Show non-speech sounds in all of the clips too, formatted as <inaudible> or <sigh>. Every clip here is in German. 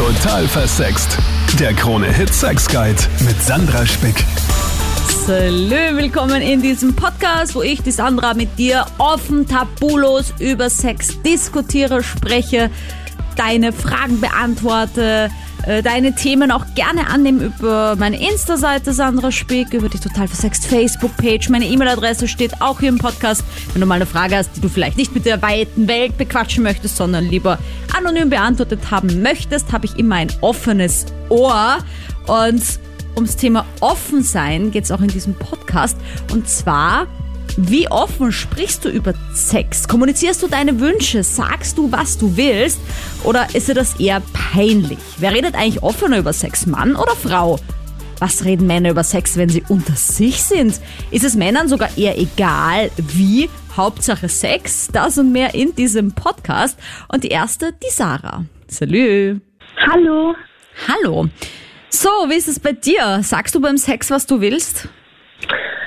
Total versext. Der Krone-Hit Sex Guide mit Sandra Spick. Salü, willkommen in diesem Podcast, wo ich, die Sandra, mit dir offen, tabulos über Sex diskutiere, spreche, deine Fragen beantworte, äh, deine Themen auch gerne annehmen über meine Insta-Seite Sandra Spick, über die Total Versext Facebook-Page. Meine E-Mail-Adresse steht auch hier im Podcast. Wenn du mal eine Frage hast, die du vielleicht nicht mit der weiten Welt bequatschen möchtest, sondern lieber anonym beantwortet haben möchtest, habe ich immer ein offenes Ohr. Und ums Thema offen sein geht es auch in diesem Podcast. Und zwar wie offen sprichst du über Sex? Kommunizierst du deine Wünsche? Sagst du, was du willst? Oder ist dir das eher peinlich? Wer redet eigentlich offener über Sex, Mann oder Frau? Was reden Männer über Sex, wenn sie unter sich sind? Ist es Männern sogar eher egal, wie? Hauptsache Sex, das und mehr in diesem Podcast. Und die erste, die Sarah. Salü. Hallo. Hallo. So, wie ist es bei dir? Sagst du beim Sex, was du willst?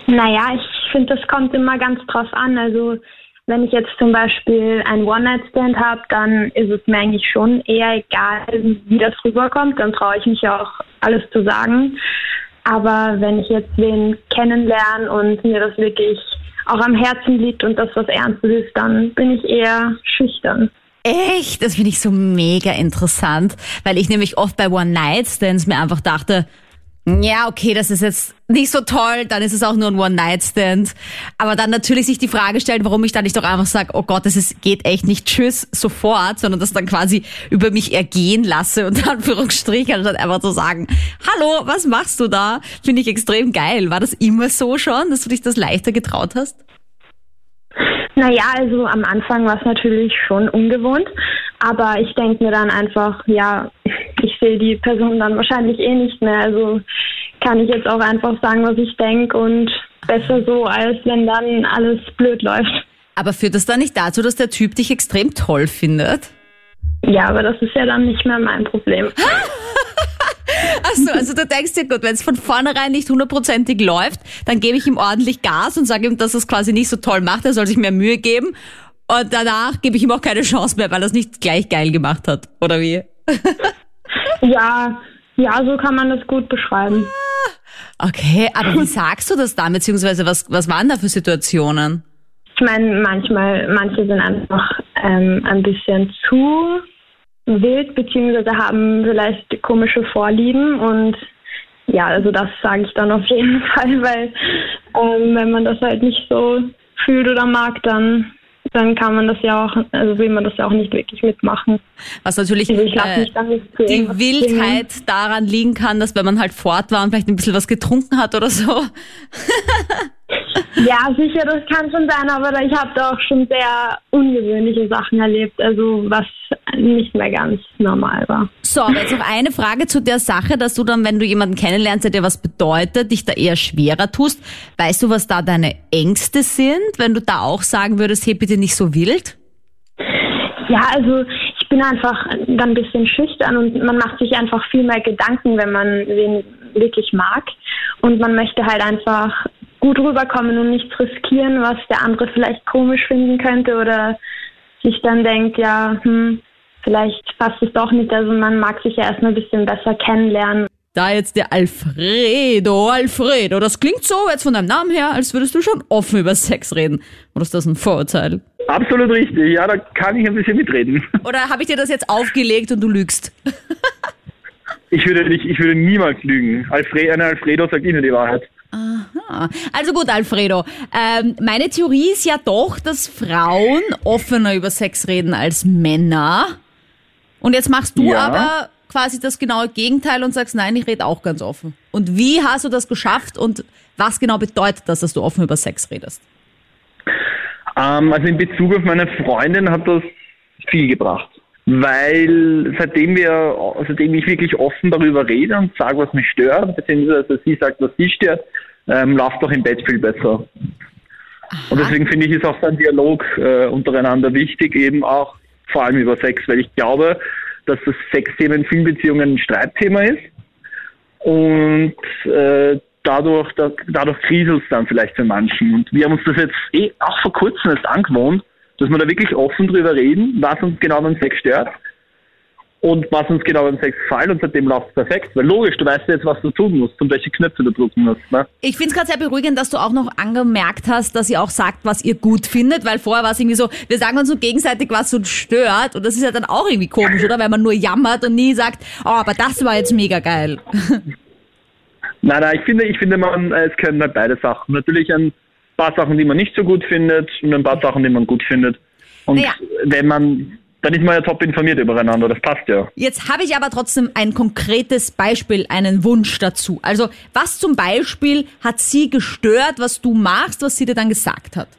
Naja, ich finde, das kommt immer ganz drauf an. Also wenn ich jetzt zum Beispiel einen One-Night-Stand habe, dann ist es mir eigentlich schon eher egal, wie das rüberkommt. Dann traue ich mich ja auch alles zu sagen. Aber wenn ich jetzt wen kennenlerne und mir das wirklich auch am Herzen liegt und das was Ernstes ist, dann bin ich eher schüchtern. Echt? Das finde ich so mega interessant, weil ich nämlich oft bei One-Night-Stands mir einfach dachte, ja, okay, das ist jetzt nicht so toll, dann ist es auch nur ein One-Night-Stand. Aber dann natürlich sich die Frage stellen, warum ich dann nicht doch einfach sage, oh Gott, das ist, geht echt nicht tschüss sofort, sondern das dann quasi über mich ergehen lasse und <laughs> Anführungsstrichen dann einfach zu sagen, hallo, was machst du da? Finde ich extrem geil. War das immer so schon, dass du dich das leichter getraut hast? Naja, also am Anfang war es natürlich schon ungewohnt, aber ich denke mir dann einfach, ja, ich sehe die Person dann wahrscheinlich eh nicht mehr. Also kann ich jetzt auch einfach sagen, was ich denke und besser so, als wenn dann alles blöd läuft. Aber führt das dann nicht dazu, dass der Typ dich extrem toll findet? Ja, aber das ist ja dann nicht mehr mein Problem. <laughs> Achso, also du denkst dir, gut, wenn es von vornherein nicht hundertprozentig läuft, dann gebe ich ihm ordentlich Gas und sage ihm, dass er es quasi nicht so toll macht, er soll sich mehr Mühe geben. Und danach gebe ich ihm auch keine Chance mehr, weil er es nicht gleich geil gemacht hat. Oder wie? <laughs> ja, ja, so kann man das gut beschreiben. Okay, aber wie sagst du das dann, beziehungsweise was, was waren da für Situationen? Ich meine, manchmal, manche sind einfach ähm, ein bisschen zu wild, beziehungsweise haben vielleicht komische Vorlieben und ja, also das sage ich dann auf jeden <laughs> Fall, weil ähm, wenn man das halt nicht so fühlt oder mag, dann dann kann man das ja auch, also will man das ja auch nicht wirklich mitmachen. Was natürlich also äh, die Wildheit bringen. daran liegen kann, dass wenn man halt fort war und vielleicht ein bisschen was getrunken hat oder so. <laughs> ja, sicher, das kann schon sein, aber ich habe da auch schon sehr ungewöhnliche Sachen erlebt, also was nicht mehr ganz normal war. So, aber jetzt noch eine Frage zu der Sache, dass du dann, wenn du jemanden kennenlernst, der dir was bedeutet, dich da eher schwerer tust. Weißt du, was da deine Ängste sind, wenn du da auch sagen würdest, hey, bitte nicht so wild? Ja, also ich bin einfach dann ein bisschen schüchtern und man macht sich einfach viel mehr Gedanken, wenn man wen wirklich mag. Und man möchte halt einfach gut rüberkommen und nichts riskieren, was der andere vielleicht komisch finden könnte oder sich dann denkt, ja, hm, vielleicht passt es doch nicht. Also man mag sich ja erstmal ein bisschen besser kennenlernen. Da jetzt der Alfredo, Alfredo, das klingt so jetzt von deinem Namen her, als würdest du schon offen über Sex reden. Oder ist das ein Vorurteil? Absolut richtig, ja, da kann ich ein bisschen mitreden. <laughs> Oder habe ich dir das jetzt aufgelegt und du lügst? <laughs> ich würde nicht, ich würde niemals lügen. Alfred, eine Alfredo sagt Ihnen die Wahrheit. Aha. Also gut, Alfredo. Ähm, meine Theorie ist ja doch, dass Frauen offener über Sex reden als Männer. Und jetzt machst du ja. aber quasi das genaue Gegenteil und sagst, nein, ich rede auch ganz offen. Und wie hast du das geschafft und was genau bedeutet das, dass du offen über Sex redest? Ähm, also in Bezug auf meine Freundin hat das viel gebracht. Weil seitdem wir, seitdem ich wirklich offen darüber rede und sage, was mich stört, beziehungsweise sie sagt, was sie stört, ähm, läuft doch im Bett viel besser. Aha. Und deswegen finde ich, ist auch ein Dialog äh, untereinander wichtig, eben auch vor allem über Sex, weil ich glaube, dass das Sexthema in vielen Beziehungen ein Streitthema ist und äh, dadurch, da, dadurch kriselt es dann vielleicht für manchen. Und wir haben uns das jetzt eh auch vor kurzem erst angewohnt, dass wir da wirklich offen drüber reden, was uns genau beim Sex stört. und was uns genau beim Sex gefallen und seitdem läuft es perfekt. Weil logisch, du weißt jetzt, was du tun musst und welche Knöpfe du drücken musst. Ne? Ich finde es gerade sehr beruhigend, dass du auch noch angemerkt hast, dass ihr auch sagt, was ihr gut findet, weil vorher war es irgendwie so, wir sagen uns so gegenseitig, was uns stört und das ist ja dann auch irgendwie komisch, oder? Weil man nur jammert und nie sagt, oh, aber das war jetzt mega geil. <laughs> Nein, nein, ich finde, ich finde, man, es können halt beide Sachen. Natürlich ein paar Sachen, die man nicht so gut findet und ein paar Sachen, die man gut findet. Und Naja. wenn man, dann ist man ja top informiert übereinander, das passt ja. Jetzt habe ich aber trotzdem ein konkretes Beispiel, einen Wunsch dazu. Also, was zum Beispiel hat sie gestört, was du machst, was sie dir dann gesagt hat?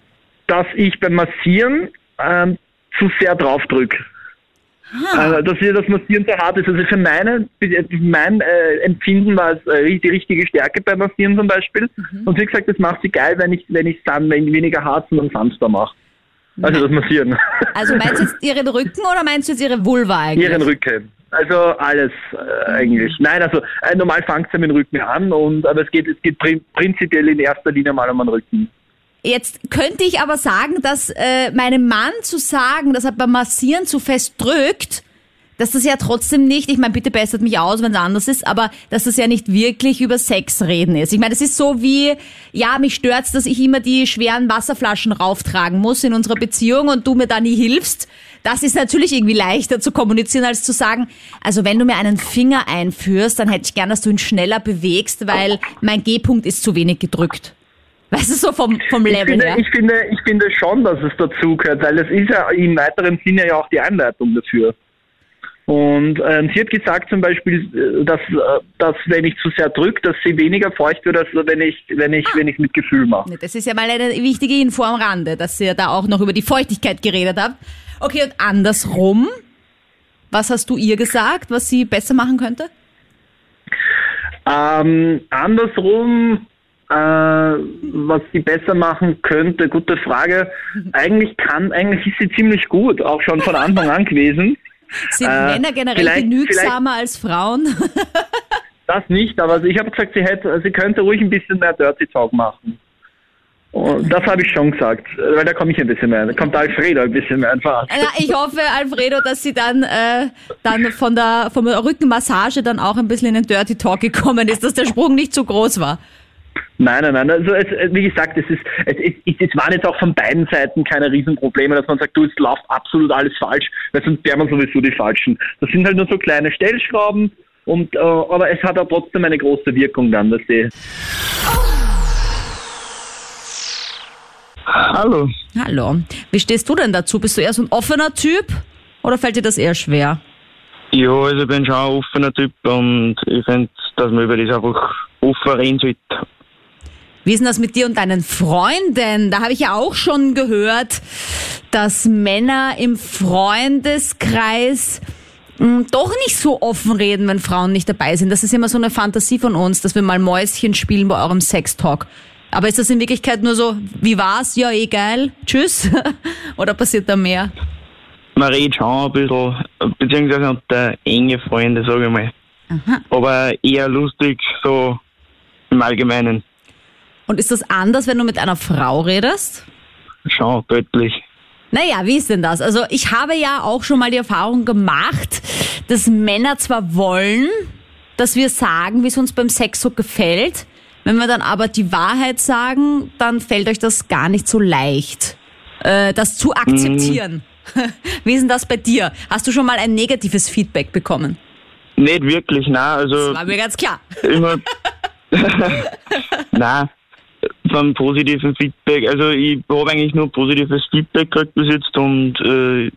Dass ich beim Massieren ähm, zu sehr draufdrück. Ah. Äh, dass ihr das Massieren sehr hart ist. Also für meine, mein äh, Empfinden war es äh, die richtige Stärke beim Massieren zum Beispiel. Mhm. Und wie gesagt, das macht sie geil, wenn ich wenn ich dann wenn weniger hart sondern sanfter mache. Also das Massieren. Also meinst du jetzt <laughs> ihren Rücken oder meinst du jetzt ihre Vulva eigentlich? Ihren Rücken. Also alles äh, eigentlich. Nein, also äh, normal fängt es mit dem Rücken an, und aber es geht es geht prin prinzipiell in erster Linie mal um den Rücken. Jetzt könnte ich aber sagen, dass äh, meinem Mann zu sagen, dass er beim Massieren zu fest drückt, dass das ja trotzdem nicht, ich meine, bitte bessert mich aus, wenn es anders ist, aber dass das ja nicht wirklich über Sex reden ist. Ich meine, das ist so wie, ja, mich stört's, dass ich immer die schweren Wasserflaschen rauftragen muss in unserer Beziehung und du mir da nie hilfst. Das ist natürlich irgendwie leichter zu kommunizieren, als zu sagen, also wenn du mir einen Finger einführst, dann hätte ich gern, dass du ihn schneller bewegst, weil mein G-Punkt ist zu wenig gedrückt. Weißt du, so vom, vom Ich Level finde, her. ich, finde, ich finde schon, dass es dazu gehört, weil das ist ja im weiteren Sinne ja auch die Einleitung dafür. Und ähm, sie hat gesagt zum Beispiel, äh, dass, äh, dass wenn ich zu sehr drücke, dass sie weniger feucht wird, als wenn ich, wenn ich, wenn ich mit Gefühl mache. Das ist ja mal eine wichtige Info am Rande, dass ihr da auch noch über die Feuchtigkeit geredet habt. Okay, und andersrum, was hast du ihr gesagt, was sie besser machen könnte? Ähm, andersrum, was sie besser machen könnte, gute Frage. Eigentlich kann, eigentlich ist sie ziemlich gut, auch schon von Anfang an gewesen. <laughs> Sind Äh, Männer generell vielleicht- genügsamer als Frauen? <laughs> Das nicht, aber ich habe gesagt, sie hätte, sie könnte ruhig ein bisschen mehr Dirty Talk machen. Und das habe ich schon gesagt, weil da komme ich ein bisschen mehr, da kommt Alfredo ein bisschen mehr einfach. Na, ich hoffe, Alfredo, dass sie dann, äh, dann von der, von der Rückenmassage dann auch ein bisschen in den Dirty Talk gekommen ist, dass der Sprung nicht zu groß war. Nein, nein, nein. Also es, wie gesagt, es ist, es, es, es waren jetzt auch von beiden Seiten keine Riesenprobleme, dass man sagt, du, es läuft absolut alles falsch, weil sonst wären wir sowieso die Falschen. Das sind halt nur so kleine Stellschrauben, und, äh, aber es hat auch trotzdem eine große Wirkung dann, dass die. Hallo. Hallo. Wie stehst du denn dazu? Bist du eher so ein offener Typ oder fällt dir das eher schwer? Ja, also ich bin schon ein offener Typ und ich finde, dass man über das einfach offen reden sollte. Wie ist denn das mit dir und deinen Freunden? Da habe ich ja auch schon gehört, dass Männer im Freundeskreis mh, doch nicht so offen reden, wenn Frauen nicht dabei sind. Das ist immer so eine Fantasie von uns, dass wir mal Mäuschen spielen bei eurem Sextalk. Aber ist das in Wirklichkeit nur so, wie war's? Ja, eh geil. Tschüss. <laughs> Oder passiert da mehr? Man redet schon ein bisschen, beziehungsweise unter enge Freunde, sage ich mal. Aber eher lustig, so im Allgemeinen. Und ist das anders, wenn du mit einer Frau redest? Schon deutlich. Naja, wie ist denn das? Also ich habe ja auch schon mal die Erfahrung gemacht, dass Männer zwar wollen, dass wir sagen, wie es uns beim Sex so gefällt, wenn wir dann aber die Wahrheit sagen, dann fällt euch das gar nicht so leicht, äh, das zu akzeptieren. <laughs> Wie ist denn das bei dir? Hast du schon mal ein negatives Feedback bekommen? Nicht wirklich, nein. Also War mir ganz klar. immer. <laughs> <laughs> nein, vom positiven Feedback. Also ich habe eigentlich nur positives Feedback gekriegt bis jetzt und äh,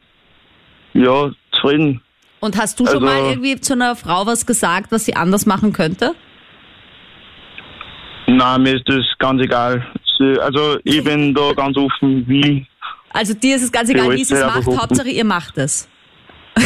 ja, zufrieden. Und hast du schon Also- mal irgendwie zu einer Frau was gesagt, was sie anders machen könnte? Nein, mir ist das ganz egal. Also ich bin da ganz offen, wie. Also dir ist es ganz egal, wie sie es macht. Hauptsache ihr macht es.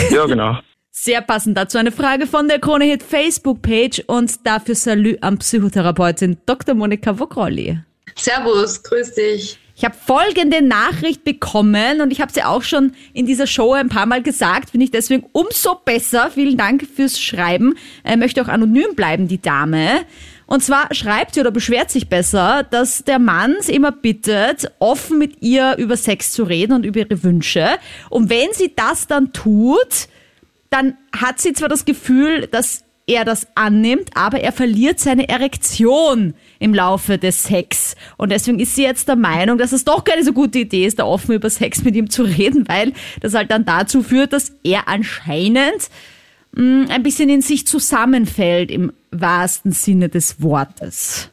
Ja, genau. <laughs> Sehr passend dazu eine Frage von der Krone Hit Facebook-Page und dafür Salü an Psychotherapeutin Dr. Monika Vogrolli. Servus, grüß dich. Ich habe folgende Nachricht bekommen und ich habe sie auch schon in dieser Show ein paar Mal gesagt, finde ich deswegen umso besser. Vielen Dank fürs Schreiben. Äh, möchte auch anonym bleiben, die Dame. Und zwar schreibt sie oder beschwert sich besser, dass der Mann sie immer bittet, offen mit ihr über Sex zu reden und über ihre Wünsche. Und wenn sie das dann tut, dann hat sie zwar das Gefühl, dass er das annimmt, aber er verliert seine Erektion im Laufe des Sex. Und deswegen ist sie jetzt der Meinung, dass es doch keine so gute Idee ist, da offen über Sex mit ihm zu <laughs> reden, weil das halt dann dazu führt, dass er anscheinend mh, mm, ein bisschen in sich zusammenfällt im wahrsten Sinne des Wortes.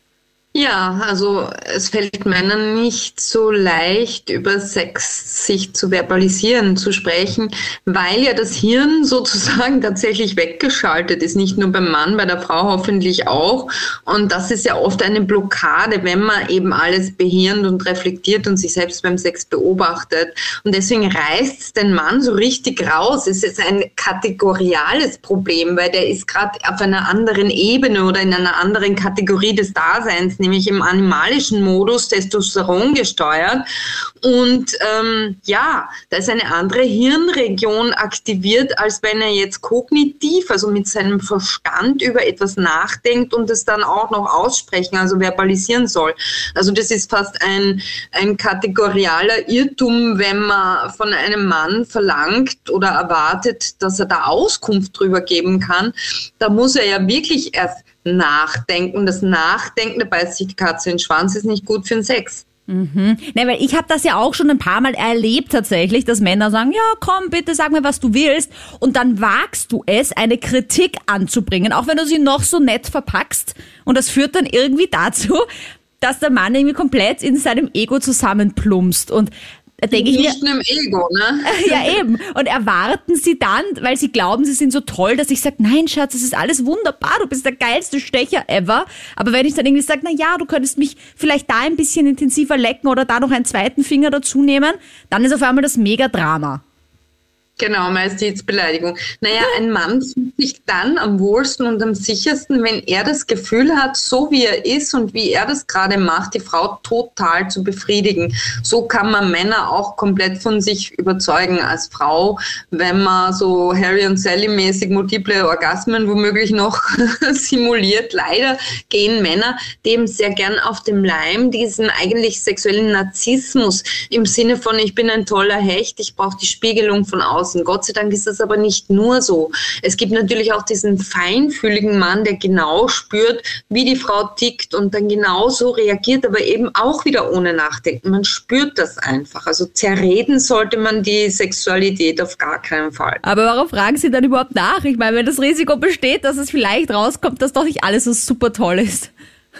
Ja, also es fällt Männern nicht so leicht, über Sex sich zu verbalisieren, zu sprechen, weil ja das Hirn <laughs> sozusagen tatsächlich weggeschaltet ist. Nicht nur beim Mann, bei der Frau hoffentlich auch. Und das ist ja oft eine Blockade, wenn man eben alles behirnt und reflektiert und sich selbst beim Sex beobachtet. Und deswegen reißt es den Mann so richtig raus. Es ist ein kategoriales Problem, weil der ist gerade auf einer anderen Ebene oder in einer anderen Kategorie des Daseins nämlich im animalischen Modus Testosteron gesteuert. Und ähm, ja, da ist eine andere Hirnregion aktiviert, als wenn er jetzt kognitiv, also mit seinem Verstand über etwas nachdenkt und es dann auch noch aussprechen, also verbalisieren soll. Also das ist fast ein, ein kategorialer Irrtum, wenn man von einem Mann verlangt oder erwartet, dass er da Auskunft drüber geben kann. Da muss er ja wirklich erst Nachdenken. Das Nachdenken, da beißt sich die Katze in den Schwanz, ist nicht gut für den Sex. Mhm. Ne, weil ich habe das ja auch schon ein paar Mal erlebt tatsächlich, dass Männer sagen, ja, komm, bitte sag mir, was du willst. Und dann wagst du es, eine Kritik anzubringen, auch wenn du sie noch so nett verpackst. Und das führt dann irgendwie dazu, dass der Mann irgendwie komplett in seinem Ego zusammenplumpst. Und denke ich Nicht nur im Ego, ne? <laughs> ja, eben. Und erwarten sie dann, weil sie glauben, sie sind so toll, dass ich sage, nein, Schatz, das ist alles wunderbar, du bist der geilste Stecher ever. Aber wenn ich dann irgendwie sage, na ja, du könntest mich vielleicht da ein bisschen intensiver lecken oder da noch einen zweiten Finger dazu nehmen, dann ist auf einmal das Mega-Drama. Genau, Majestätsbeleidigung. Naja, ein Mann fühlt sich dann am wohlsten und am sichersten, wenn er das Gefühl hat, so wie er ist und wie er das gerade macht, die Frau total zu befriedigen. So kann man Männer auch komplett von sich überzeugen als Frau, wenn man so Harry und Sally mäßig multiple Orgasmen womöglich noch <laughs> simuliert. Leider gehen Männer dem sehr gern auf dem Leim, diesen eigentlich sexuellen Narzissmus im Sinne von, ich bin ein toller Hecht, ich brauche die Spiegelung von außen außen. Gott sei Dank ist das aber nicht nur so. Es gibt natürlich auch diesen feinfühligen Mann, der genau spürt, wie die Frau tickt und dann genauso reagiert, aber eben auch wieder ohne Nachdenken. Man spürt das einfach. Also zerreden sollte man die Sexualität auf gar keinen Fall. Aber warum fragen Sie dann überhaupt nach? Ich meine, wenn das Risiko besteht, dass es vielleicht rauskommt, dass doch nicht alles so super toll ist.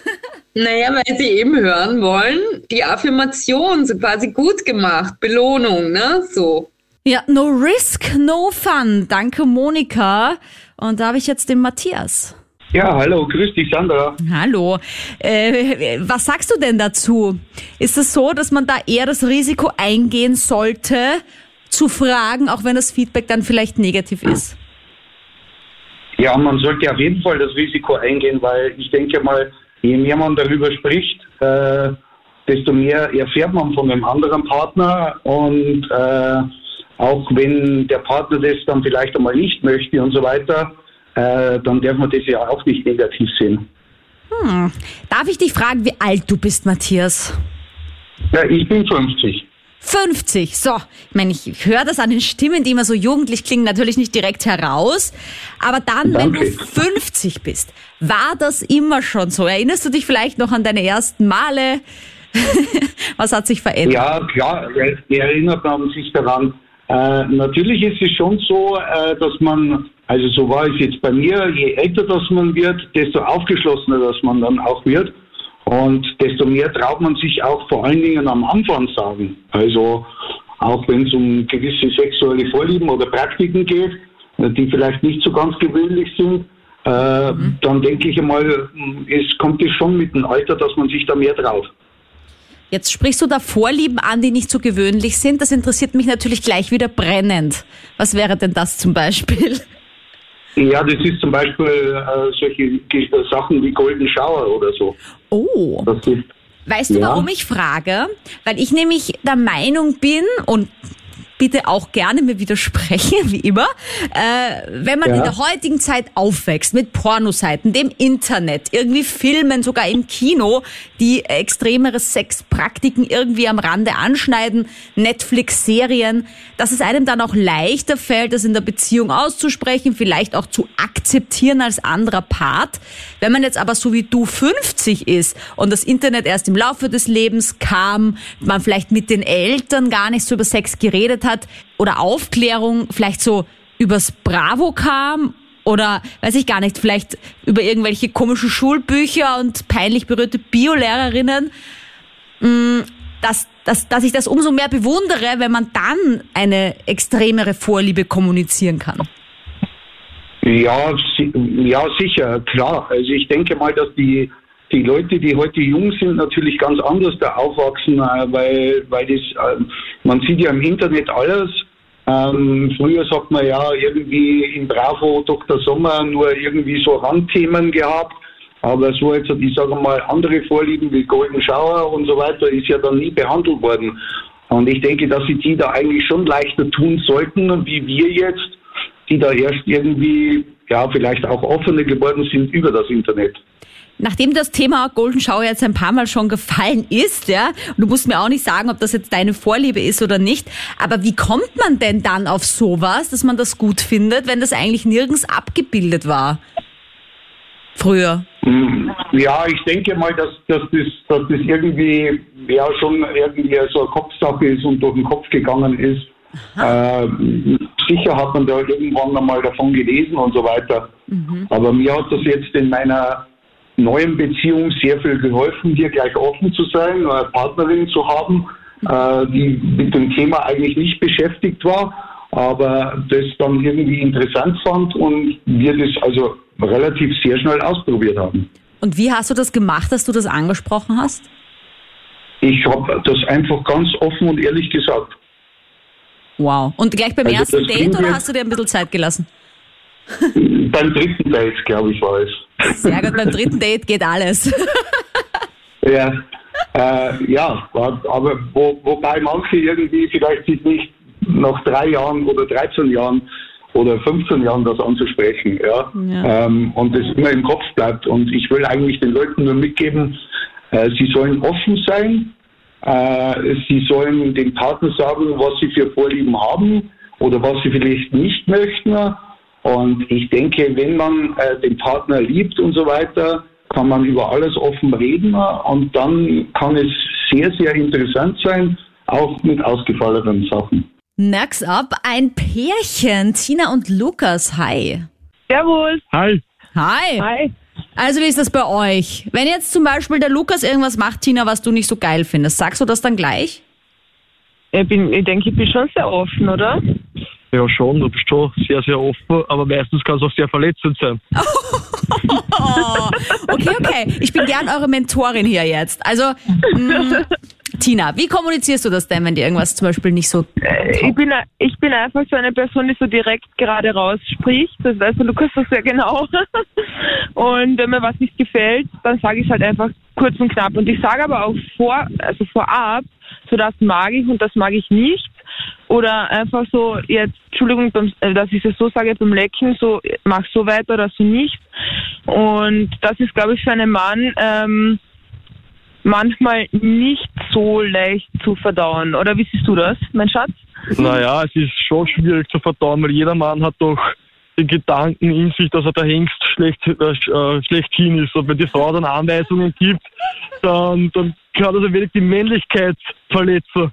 <laughs> Naja, weil sie eben hören wollen, die Affirmation, so quasi gut gemacht, Belohnung, ne? So. Ja, no risk, no fun. Danke, Monika. Und da habe ich jetzt den Matthias. Ja, hallo, grüß dich, Sandra. Hallo. Äh, was sagst du denn dazu? Ist es so, dass man da eher das Risiko eingehen sollte, zu fragen, auch wenn das Feedback dann vielleicht negativ ist? Ja, man sollte auf jeden Fall das Risiko eingehen, weil ich denke mal, je mehr man darüber spricht, äh, desto mehr erfährt man von dem anderen Partner und äh, auch wenn der Partner das dann vielleicht einmal nicht möchte und so weiter, äh, dann darf man das ja auch nicht negativ sehen. Hm. Darf ich dich fragen, wie alt du bist, Matthias? Ja, ich bin 50. 50, so. Ich meine, ich höre das an den Stimmen, die immer so jugendlich klingen, natürlich nicht direkt heraus. Aber dann, Danke. wenn du 50 bist, war das immer schon so? Erinnerst du dich vielleicht noch an deine ersten Male? <laughs> Was hat sich verändert? Ja, klar, erinnert man sich daran. Äh, natürlich ist es schon so, äh, dass man, also so war es jetzt bei mir, je älter das man wird, desto aufgeschlossener das man dann auch wird. Und desto mehr traut man sich auch vor allen Dingen am Anfang sagen. Also auch wenn es um gewisse sexuelle Vorlieben oder Praktiken geht, äh, die vielleicht nicht so ganz gewöhnlich sind, äh, mhm. dann denke ich einmal, es kommt es schon mit dem Alter, dass man sich da mehr traut. Jetzt sprichst du da Vorlieben an, die nicht so gewöhnlich sind. Das interessiert mich natürlich gleich wieder brennend. Was wäre denn das zum Beispiel? Ja, das ist zum Beispiel äh, solche Sachen wie Golden Shower oder so. Oh. Ist, weißt du, ja. warum ich frage? Weil ich nämlich der Meinung bin und bitte auch gerne mir widersprechen, wie immer. Äh, wenn man ja. in der heutigen Zeit aufwächst mit Pornoseiten, dem Internet, irgendwie Filmen, sogar im Kino, die extremere Sexpraktiken irgendwie am Rande anschneiden, Netflix-Serien, dass es einem dann auch leichter fällt, das in der Beziehung auszusprechen, vielleicht auch zu akzeptieren als anderer Part. Wenn man jetzt aber so wie du 50 ist und das Internet erst im Laufe des Lebens kam, man vielleicht mit den Eltern gar nicht so über Sex geredet hat oder Aufklärung vielleicht so übers Bravo kam oder weiß ich gar nicht, vielleicht über irgendwelche komischen Schulbücher und peinlich berührte Biolehrerinnen, mm, dass, dass, dass ich das umso mehr bewundere, wenn man dann eine extremere Vorliebe kommunizieren kann. Ja, ja, sicher, klar. Also ich denke mal, dass die, die Leute, die heute jung sind, natürlich ganz anders da aufwachsen, äh, weil, weil das, äh, man sieht ja im Internet alles. Ähm, früher sagt man ja irgendwie in Bravo Dr. Sommer nur irgendwie so Randthemen gehabt. Aber so jetzt, ich sage mal, andere Vorlieben wie Golden Shower und so weiter ist ja dann nie behandelt worden. Und ich denke, dass sie die da eigentlich schon leichter tun sollten, wie wir jetzt die da erst irgendwie, ja, vielleicht auch offener geworden sind über das Internet. Nachdem das Thema Golden Shower jetzt ein paar Mal schon gefallen ist, ja, und du musst mir auch nicht sagen, ob das jetzt deine Vorliebe ist oder nicht, aber wie kommt man denn dann auf sowas, dass man das gut findet, wenn das eigentlich nirgends abgebildet war? Früher. Hm, ja, ich denke mal, dass, dass, das, dass das irgendwie ja schon irgendwie so eine Kopfsache ist und durch den Kopf gegangen ist. Äh, sicher hat man da irgendwann einmal davon gelesen und so weiter. Mhm. Aber mir hat das jetzt in meiner neuen Beziehung sehr viel geholfen, hier gleich offen zu sein, eine Partnerin zu haben, äh, die mit dem Thema eigentlich nicht beschäftigt war, aber das dann irgendwie interessant fand und wir das also relativ sehr schnell ausprobiert haben. Und wie hast du das gemacht, dass du das angesprochen hast? Ich habe das einfach ganz offen und ehrlich gesagt. Wow. Und gleich beim also ersten Date oder hast du dir ein bisschen Zeit gelassen? <laughs> beim dritten Date, glaube ich, war es. Sehr gut, beim dritten Date geht alles. <laughs> ja, äh, ja, aber wo, wobei manche irgendwie vielleicht sich nicht nach drei Jahren oder 13 Jahren oder 15 Jahren das anzusprechen, ja, ja. Ähm, und das immer im Kopf bleibt. Und ich will eigentlich den Leuten nur mitgeben, äh, sie sollen offen sein, äh, sie sollen dem Partner sagen, was sie für Vorlieben haben oder was sie vielleicht nicht möchten. Und ich denke, wenn man äh, den Partner liebt und so weiter, kann man über alles offen reden und dann kann es sehr, sehr interessant sein, auch mit ausgefallenen Sachen. Next up, ein Pärchen, Tina und Lukas. Hi. Servus. Hi. Hi. Hi. Also wie ist das bei euch? Wenn jetzt zum Beispiel der Lukas irgendwas macht, Tina, was du nicht so geil findest, sagst du das dann gleich? Ich, bin, ich denke, ich bin schon sehr offen, oder? Ja, schon, du bist schon sehr, sehr offen, aber meistens kann es auch sehr verletzend sein. <laughs> Okay, okay. Ich bin gern eure Mentorin hier jetzt. Also, mh, mm, Tina, wie kommunizierst du das denn, wenn dir irgendwas zum Beispiel nicht so. Äh, ich bin, ich bin einfach so eine Person, die so direkt gerade raus spricht. Das weißt du, Lukas, das sehr genau. <laughs> Und wenn mir was nicht gefällt, dann sage ich es halt einfach kurz und knapp. Und ich sage aber auch vor, also vorab, so das mag ich und das mag ich nicht. Oder einfach so, jetzt, Entschuldigung, äh, dass ich es so sage beim Lecken, so mach so weiter oder so nicht. Und das ist, glaube ich, für einen Mann ähm, manchmal nicht so leicht zu verdauen. Oder wie siehst du das, mein Schatz? Naja, es ist schon schwierig zu verdauen, weil jeder Mann hat doch Gedanken in sich, dass er der Hengst schlecht, äh, äh schlechthin ist. Und wenn die Frau dann Anweisungen gibt, dann, dann kann das ein wenig die Männlichkeit verletzen.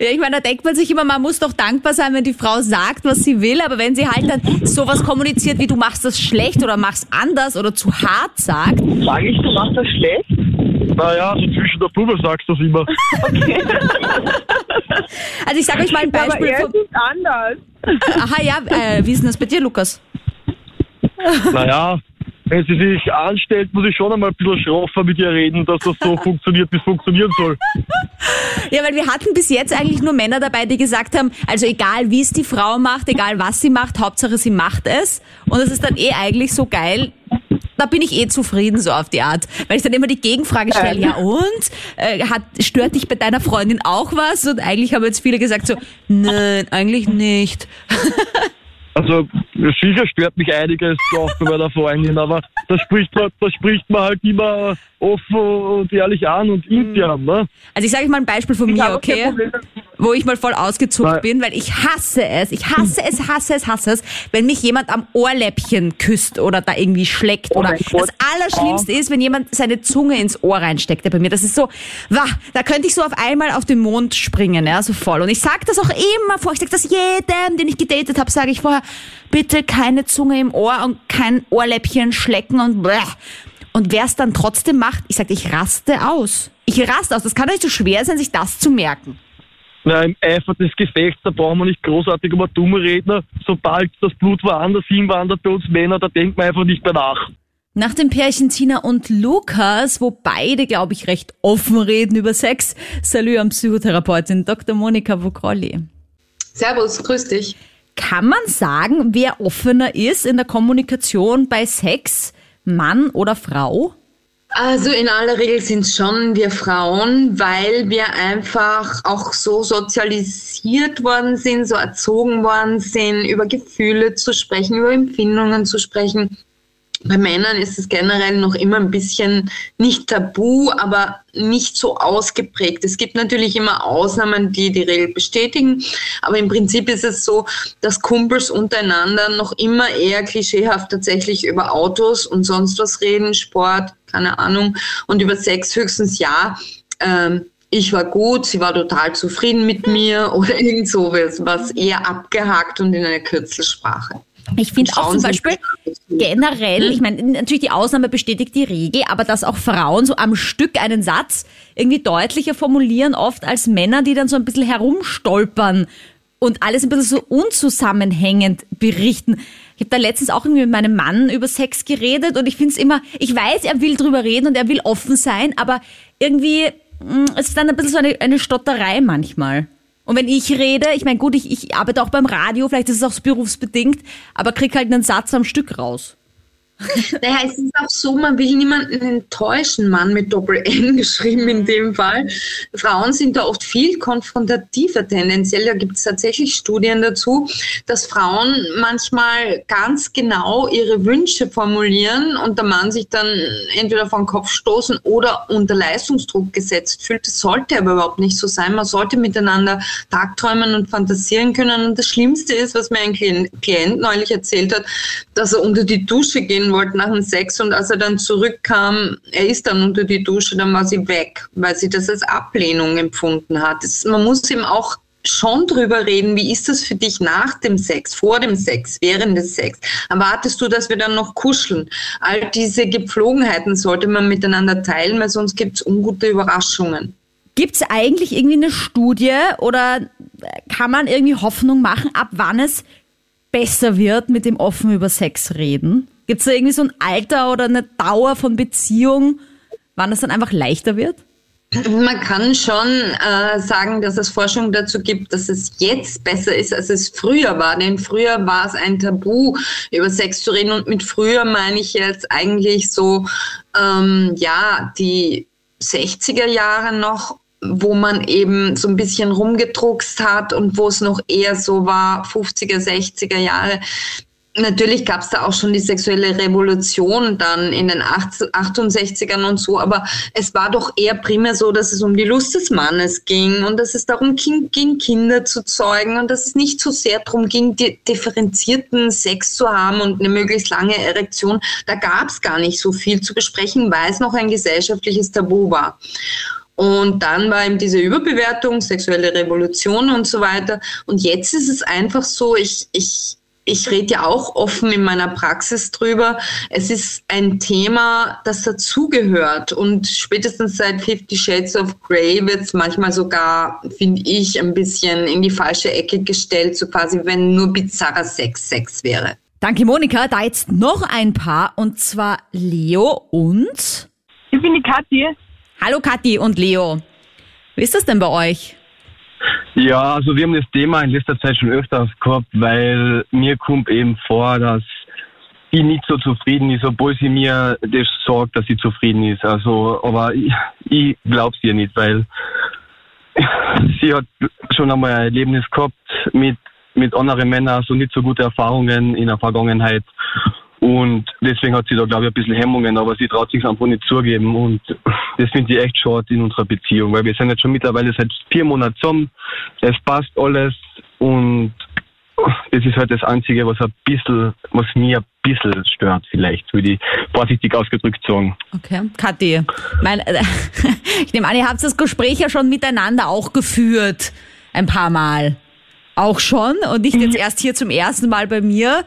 Ja, ich meine, da denkt man sich immer, man muss doch dankbar sein, wenn die Frau sagt, was sie will, aber wenn sie halt dann sowas kommuniziert, wie du machst das schlecht oder machst anders oder zu hart sagt. Sag ich, du machst das schlecht? Naja, so zwischen der Blume sagst du das immer. Okay. <laughs> also ich sage euch mal ein Beispiel. Aber er ist anders. Aha, ja, äh, wie ist denn das bei dir, Lukas? Naja, wenn sie sich anstellt, muss ich schon einmal ein bisschen schroffer mit ihr reden, dass das so funktioniert, wie es funktionieren soll. Ja, weil wir hatten bis jetzt eigentlich nur Männer dabei, die gesagt haben, also egal wie es die Frau macht, egal was sie macht, Hauptsache sie macht es. Und es ist dann eh eigentlich so geil, da bin ich eh zufrieden so auf die Art, weil ich dann immer die Gegenfrage stelle, ja und äh, hat stört dich bei deiner Freundin auch was? Und eigentlich haben jetzt viele gesagt so, nein, eigentlich nicht. <laughs> Also sicher stört mich einiges auch bei meiner Freundin, aber das spricht man, das spricht man halt immer offen und ehrlich an und intern. Ne? Also ich sage mal ein Beispiel von mir, okay? Wo ich mal voll ausgezuckt Nein. bin, weil ich hasse es, ich hasse es, hasse es, hasse es, wenn mich jemand am Ohrläppchen küsst oder da irgendwie schlägt Oh oder das Allerschlimmste ist, wenn jemand seine Zunge ins Ohr reinsteckt ja, bei mir. Das ist so, wah, da könnte ich so auf einmal auf den Mond springen, ja, so voll. Und ich sage das auch immer vor, ich sage das jedem, den ich gedatet habe, sage ich vorher, bitte keine Zunge im Ohr und kein Ohrläppchen schlecken und bleh. Und wer es dann trotzdem macht, ich sage, ich raste aus. Ich raste aus. Das kann doch nicht so schwer sein, sich das zu merken. Na, im Eifer des Gefechts, da brauchen wir nicht großartig über dumme Redner. Sobald das Blut woanders hinwandert bei uns Männer, da denkt man einfach nicht mehr nach. Nach dem Pärchen Tina und Lukas, wo beide, glaube ich, recht offen reden über Sex, Salü an Psychotherapeutin Dr. Monika Vokolli. Servus, grüß dich. Kann man sagen, wer offener ist in der Kommunikation bei Sex, Mann oder Frau? Also in aller Regel sind es schon wir Frauen, weil wir einfach auch so sozialisiert worden sind, so erzogen worden sind, über Gefühle zu sprechen, über Empfindungen zu sprechen. Bei Männern ist es generell noch immer ein bisschen nicht tabu, aber nicht so ausgeprägt. Es gibt natürlich immer Ausnahmen, die die Regel bestätigen, aber im Prinzip ist es so, dass Kumpels untereinander noch immer eher klischeehaft tatsächlich über Autos und sonst was reden, Sport, keine Ahnung, und über Sex höchstens ja. Ähm, ich war gut, sie war total zufrieden mit mir <laughs> oder irgend sowas, was eher abgehakt und in einer Kürzelsprache. Ich finde auch zum Beispiel generell, ich meine, natürlich die Ausnahme bestätigt die Regel, aber dass auch Frauen so am Stück einen Satz irgendwie deutlicher formulieren, oft als Männer, die dann so ein bisschen herumstolpern und alles ein bisschen so unzusammenhängend berichten. Ich habe da letztens auch irgendwie mit meinem Mann über Sex geredet und ich finde es immer, ich weiß, er will drüber reden und er will offen sein, aber irgendwie es ist dann ein bisschen so eine, eine Stotterei manchmal. Und wenn ich rede, ich meine, gut, ich, ich arbeite auch beim Radio, vielleicht ist es auch berufsbedingt, aber krieg halt einen Satz am Stück raus. <laughs> Naja, es ist auch so, man will niemanden enttäuschen, Mann mit Doppel-N <laughs> geschrieben in dem Fall. Frauen sind da oft viel konfrontativer tendenziell. Da gibt es tatsächlich Studien dazu, dass Frauen manchmal ganz genau ihre Wünsche formulieren und der Mann sich dann entweder den Kopf stoßen oder unter Leistungsdruck gesetzt fühlt. Das sollte aber überhaupt nicht so sein. Man sollte miteinander tagträumen und fantasieren können. Und das Schlimmste ist, was mir ein Klient neulich erzählt hat, dass er unter die Dusche gehen wollte nach dem Sex und als er dann zurückkam, er ist dann unter die Dusche, dann war sie weg, weil sie das als Ablehnung empfunden hat. Das, man muss ihm auch schon drüber reden, wie ist das für dich nach dem Sex, vor dem Sex, während des Sex? Erwartest du, dass wir dann noch kuscheln? All diese Gepflogenheiten sollte man miteinander teilen, weil sonst gibt es ungute Überraschungen. Gibt's eigentlich irgendwie eine Studie oder kann man irgendwie Hoffnung machen, ab wann es besser wird mit dem offen über Sex reden? Gibt's da irgendwie so ein Alter oder eine Dauer von Beziehung, wann es dann einfach leichter wird? Man kann schon äh, sagen, dass es Forschung dazu gibt, dass es jetzt besser ist, als es früher war. Denn früher war es ein Tabu, über Sex zu reden. Und mit früher meine ich jetzt eigentlich so, ähm, ja, die 60er Jahre noch wo man eben so ein bisschen rumgedruckst hat und wo es noch eher so war, 50er, 60er Jahre. Natürlich gab es da auch schon die sexuelle Revolution dann in den 68ern und so, aber es war doch eher primär so, dass es um die Lust des Mannes ging und dass es darum ging, Kinder zu zeugen und dass es nicht so sehr darum ging, differenzierten Sex zu haben und eine möglichst lange Erektion. Da gab es gar nicht so viel zu besprechen, weil es noch ein gesellschaftliches Tabu war. Und dann war eben diese Überbewertung, sexuelle Revolution und so weiter. Und jetzt ist es einfach so, ich, ich, ich rede ja auch offen in meiner Praxis drüber. Es ist ein Thema, das dazugehört. Und spätestens seit Fifty Shades of Grey wird es manchmal sogar, finde ich, ein bisschen in die falsche Ecke gestellt, so quasi, wenn nur bizarrer Sex Sex wäre. Danke, Monika. Da jetzt noch ein paar, und zwar Leo und... Ich bin die Kathi. Hallo Kathi und Leo. Wie ist das denn bei euch? Ja, also wir haben das Thema in letzter Zeit schon öfters gehabt, weil mir kommt eben vor, dass sie nicht so zufrieden ist, obwohl sie mir das sagt, dass sie zufrieden ist. Also, aber ich, ich glaube es ihr nicht, weil <laughs> sie hat schon einmal ein Erlebnis gehabt mit, mit anderen Männern, so nicht so gute Erfahrungen in der Vergangenheit. Und deswegen hat sie da, glaube ich, ein bisschen Hemmungen, aber sie traut sich einfach nicht zugeben. Und das finde ich echt schade in unserer Beziehung, weil wir sind jetzt schon mittlerweile seit vier Monaten zusammen. Es passt alles und das ist halt das Einzige, was ein bisschen, was mir ein bisschen stört, vielleicht, würde ich vorsichtig ausgedrückt sagen. Okay. Kathi, mein, <laughs> ich nehme an, ihr habt das Gespräch ja schon miteinander auch geführt. Ein paar Mal. Auch schon und nicht jetzt erst hier zum ersten Mal bei mir.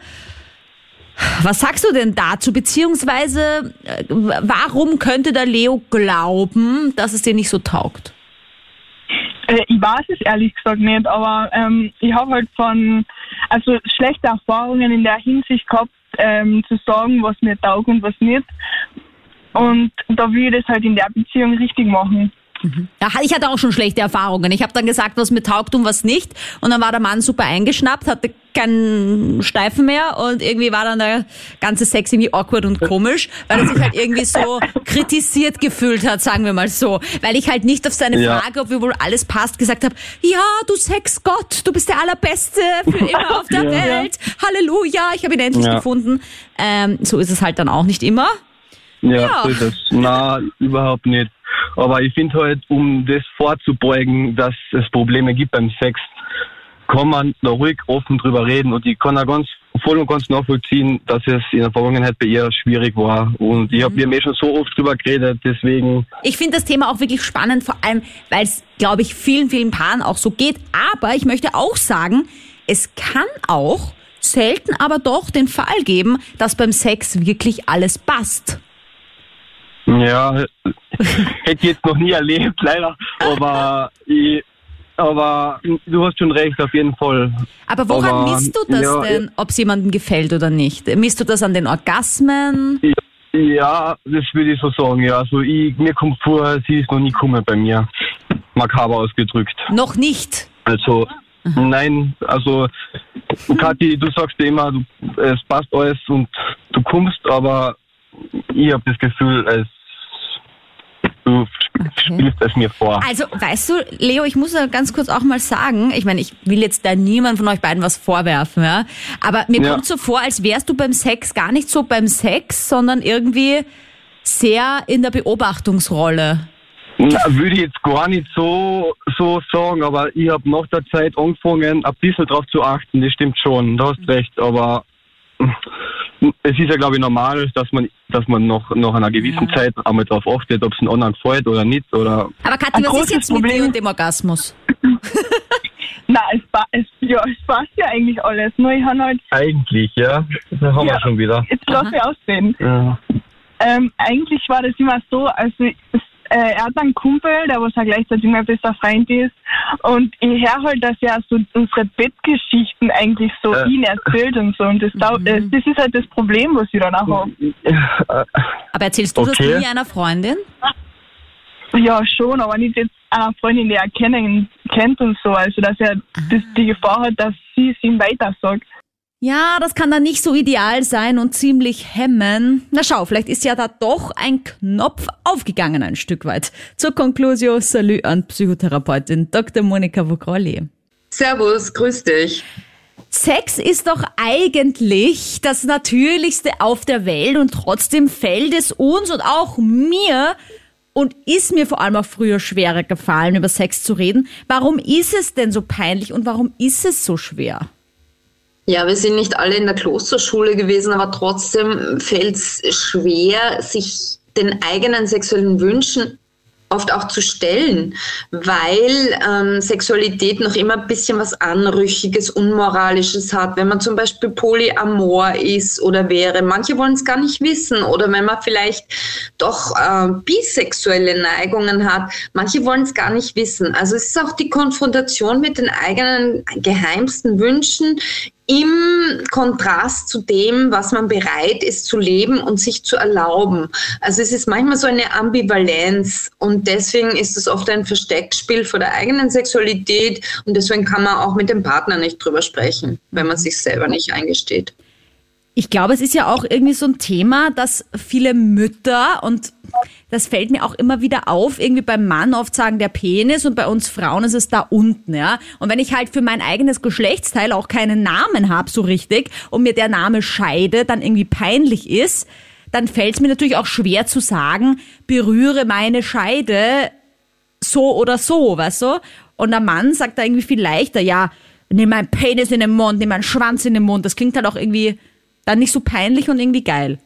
Was sagst du denn dazu? Beziehungsweise, äh, warum könnte der Leo glauben, dass es dir nicht so taugt? Äh, ich weiß es ehrlich gesagt nicht, aber ähm, ich habe halt von, also schlechte Erfahrungen in der Hinsicht gehabt, ähm, zu sagen, was mir taugt und was nicht. Und da will ich das halt in der Beziehung richtig machen. Ja, ich hatte auch schon schlechte Erfahrungen. Ich habe dann gesagt, was mir taugt und was nicht. Und dann war der Mann super eingeschnappt, hatte keinen Steifen mehr und irgendwie war dann der ganze Sex irgendwie awkward und komisch, weil er sich halt irgendwie so <laughs> kritisiert gefühlt hat, sagen wir mal so. Weil ich halt nicht auf seine Ja. Frage, ob wohl alles passt, gesagt habe, ja, du Sexgott, du bist der Allerbeste für <laughs> immer auf der Ja. Welt. Halleluja, ich habe ihn endlich Ja. gefunden. Ähm, so ist es halt dann auch nicht immer. Ja, Ja. so ist es. Na, überhaupt nicht. Aber ich finde halt, um das vorzubeugen, dass es Probleme gibt beim Sex, kann man da ruhig offen drüber reden. Und ich kann auch ganz voll und ganz nachvollziehen, dass es in der Vergangenheit bei ihr schwierig war. Und ich hab, wir haben eh schon so oft drüber geredet, deswegen Ich finde das Thema auch wirklich spannend, vor allem, weil es, glaube ich, vielen, vielen Paaren auch so geht. Aber ich möchte auch sagen, es kann auch selten aber doch den Fall geben, dass beim Sex wirklich alles passt. Ja, <laughs> hätte ich jetzt noch nie erlebt, leider. Aber ich, aber du hast schon recht, auf jeden Fall. Aber woran Aber, misst du das ja, denn, ob es jemandem gefällt oder nicht? Misst du das an den Orgasmen? Ja, das würde ich so sagen, ja. Also ich, mir kommt vor, sie ist noch nie gekommen bei mir. Makaber ausgedrückt. Noch nicht. Also, nein, also, Kathi, du sagst immer, du, es passt alles und du kommst, aber ich habe das Gefühl, es, du spielst es mir vor. Also, weißt du, Leo, ich muss ja ganz kurz auch mal sagen, ich meine, ich will jetzt da niemand von euch beiden was vorwerfen, ja, aber mir Ja. kommt so vor, als wärst du beim Sex gar nicht so beim Sex, sondern irgendwie sehr in der Beobachtungsrolle. Na, würde ich jetzt gar nicht so, so sagen, aber ich habe nach der Zeit angefangen, ein bisschen drauf zu achten, das stimmt schon, du hast recht, aber es ist ja, glaube ich, normal, dass man, dass man noch nach einer gewissen Zeit einmal darauf achtet, ob es einem anderen gefällt oder nicht, oder Aber Kathi, was ist jetzt mit dir Problem- und dem Orgasmus? <laughs> Na, es, es, ja, es passt ja eigentlich alles. Nur ich habe halt, eigentlich, ja, da haben wir Ja. schon wieder. jetzt lass ich aussehen. Ja. Ähm, eigentlich war das immer so, also es, äh, er hat einen Kumpel, der was auch gleichzeitig mein bester Freund ist. Und ich höre halt, dass er so unsere Bettgeschichten eigentlich so Äh. ihn erzählt und so. Und das, dau- äh, das ist halt das Problem, was ich dann auch habe. Aber erzählst du Okay. das nie einer Freundin? Ja, schon, aber nicht jetzt einer Freundin, die er kennen, kennt und so. Also, dass er das, die Gefahr hat, dass sie es ihm weiter sagt. Ja, das kann dann nicht so ideal sein und ziemlich hemmen. Na schau, vielleicht ist ja da doch ein Knopf aufgegangen ein Stück weit. Zur Conclusio, Salü an Psychotherapeutin Dr. Monika Vogrolli. Servus, grüß dich. Sex ist doch eigentlich das Natürlichste auf der Welt und trotzdem fällt es uns und auch mir und ist mir vor allem auch früher schwerer gefallen, über Sex zu reden. Warum ist es denn so peinlich und warum ist es so schwer? Ja, wir sind nicht alle in der Klosterschule gewesen, aber trotzdem fällt es schwer, sich den eigenen sexuellen Wünschen oft auch zu stellen, weil ähm, Sexualität noch immer ein bisschen was Anrüchiges, Unmoralisches hat. Wenn man zum Beispiel polyamor ist oder wäre, manche wollen es gar nicht wissen oder wenn man vielleicht doch äh, bisexuelle Neigungen hat, manche wollen es gar nicht wissen. Also es ist auch die Konfrontation mit den eigenen geheimsten Wünschen im Kontrast zu dem, was man bereit ist zu leben und sich zu erlauben. Also es ist manchmal so eine Ambivalenz und deswegen ist es oft ein Versteckspiel vor der eigenen Sexualität und deswegen kann man auch mit dem Partner nicht drüber sprechen, wenn man sich selber nicht eingesteht. Ich glaube, es ist ja auch irgendwie so ein Thema, dass viele Mütter und das fällt mir auch immer wieder auf, irgendwie beim Mann oft sagen der Penis und bei uns Frauen ist es da unten, ja. Und wenn ich halt für mein eigenes Geschlechtsteil auch keinen Namen habe so richtig und mir der Name Scheide dann irgendwie peinlich ist, dann fällt es mir natürlich auch schwer zu sagen, berühre meine Scheide so oder so, weißt du? Und der Mann sagt da irgendwie viel leichter, ja, nimm meinen Penis in den Mund, nimm meinen Schwanz in den Mund. Das klingt halt auch irgendwie dann nicht so peinlich und irgendwie geil.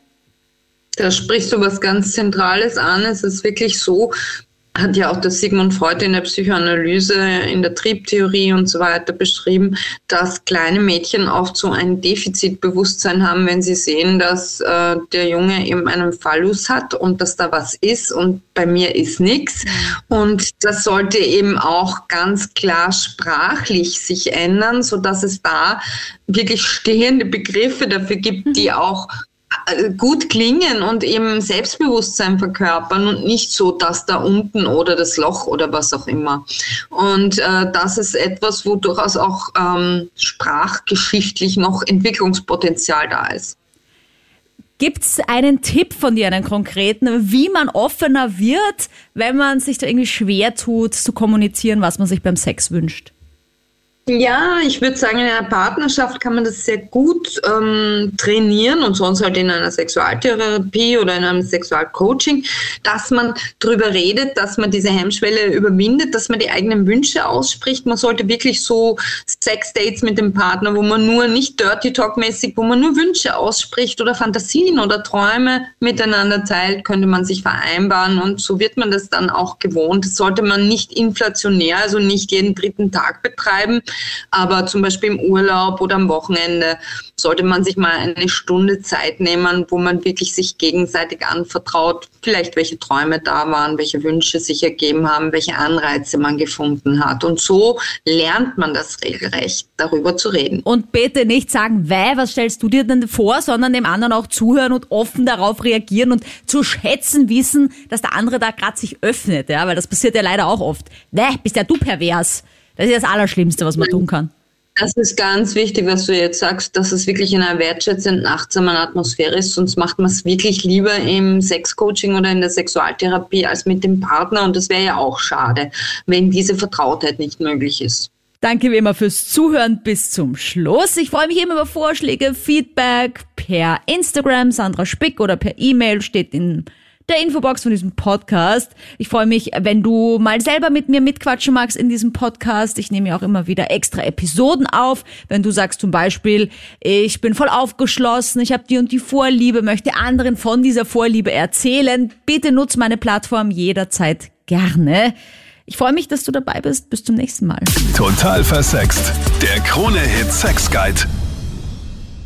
Da sprichst du was ganz Zentrales an. Es ist wirklich so, hat ja auch der Sigmund Freud in der Psychoanalyse, in der Triebtheorie und so weiter beschrieben, dass kleine Mädchen oft so ein Defizitbewusstsein haben, wenn sie sehen, dass äh, der Junge eben einen Phallus hat und dass da was ist und bei mir ist nichts. Und das sollte eben auch ganz klar sprachlich sich ändern, so dass es da wirklich stehende Begriffe dafür gibt, die auch äh, gut klingen und eben Selbstbewusstsein verkörpern und nicht so das da unten oder das Loch oder was auch immer. Und äh, das ist etwas, wo durchaus auch ähm, sprachgeschichtlich noch Entwicklungspotenzial da ist. Gibt es einen Tipp von dir, einen konkreten, wie man offener wird, wenn man sich da irgendwie schwer tut, zu kommunizieren, was man sich beim Sex wünscht? Ja, ich würde sagen, in einer Partnerschaft kann man das sehr gut ähm, trainieren und sonst halt in einer Sexualtherapie oder in einem Sexualcoaching, dass man darüber redet, dass man diese Hemmschwelle überwindet, dass man die eigenen Wünsche ausspricht. Man sollte wirklich so Sexdates mit dem Partner, wo man nur nicht Dirty Talk-mäßig, wo man nur Wünsche ausspricht oder Fantasien oder Träume miteinander teilt, könnte man sich vereinbaren und so wird man das dann auch gewohnt. Das sollte man nicht inflationär, also nicht jeden dritten Tag betreiben, aber zum Beispiel im Urlaub oder am Wochenende sollte man sich mal eine Stunde Zeit nehmen, wo man wirklich sich gegenseitig anvertraut, vielleicht welche Träume da waren, welche Wünsche sich ergeben haben, welche Anreize man gefunden hat. Und so lernt man das regelrecht, darüber zu reden. Und bitte nicht sagen, weh, was stellst du dir denn vor, sondern dem anderen auch zuhören und offen darauf reagieren und zu schätzen wissen, dass der andere da gerade sich öffnet, ja, weil das passiert ja leider auch oft. Weh, bist ja du pervers. Das ist das Allerschlimmste, was man tun kann. Das ist ganz wichtig, was du jetzt sagst, dass es wirklich in einer wertschätzenden, achtsamen Atmosphäre ist. Sonst macht man es wirklich lieber im Sexcoaching oder in der Sexualtherapie als mit dem Partner. Und das wäre ja auch schade, wenn diese Vertrautheit nicht möglich ist. Danke wie immer fürs Zuhören bis zum Schluss. Ich freue mich immer über Vorschläge, Feedback per Instagram, Sandra Spick oder per E-Mail steht in der Infobox von diesem Podcast. Ich freue mich, wenn du mal selber mit mir mitquatschen magst in diesem Podcast. Ich nehme ja auch immer wieder extra Episoden auf. Wenn du sagst zum Beispiel, ich bin voll aufgeschlossen, ich habe die und die Vorliebe, möchte anderen von dieser Vorliebe erzählen, bitte nutz meine Plattform jederzeit gerne. Ich freue mich, dass du dabei bist. Bis zum nächsten Mal. Total versext. Der Krone-Hit Sex Guide.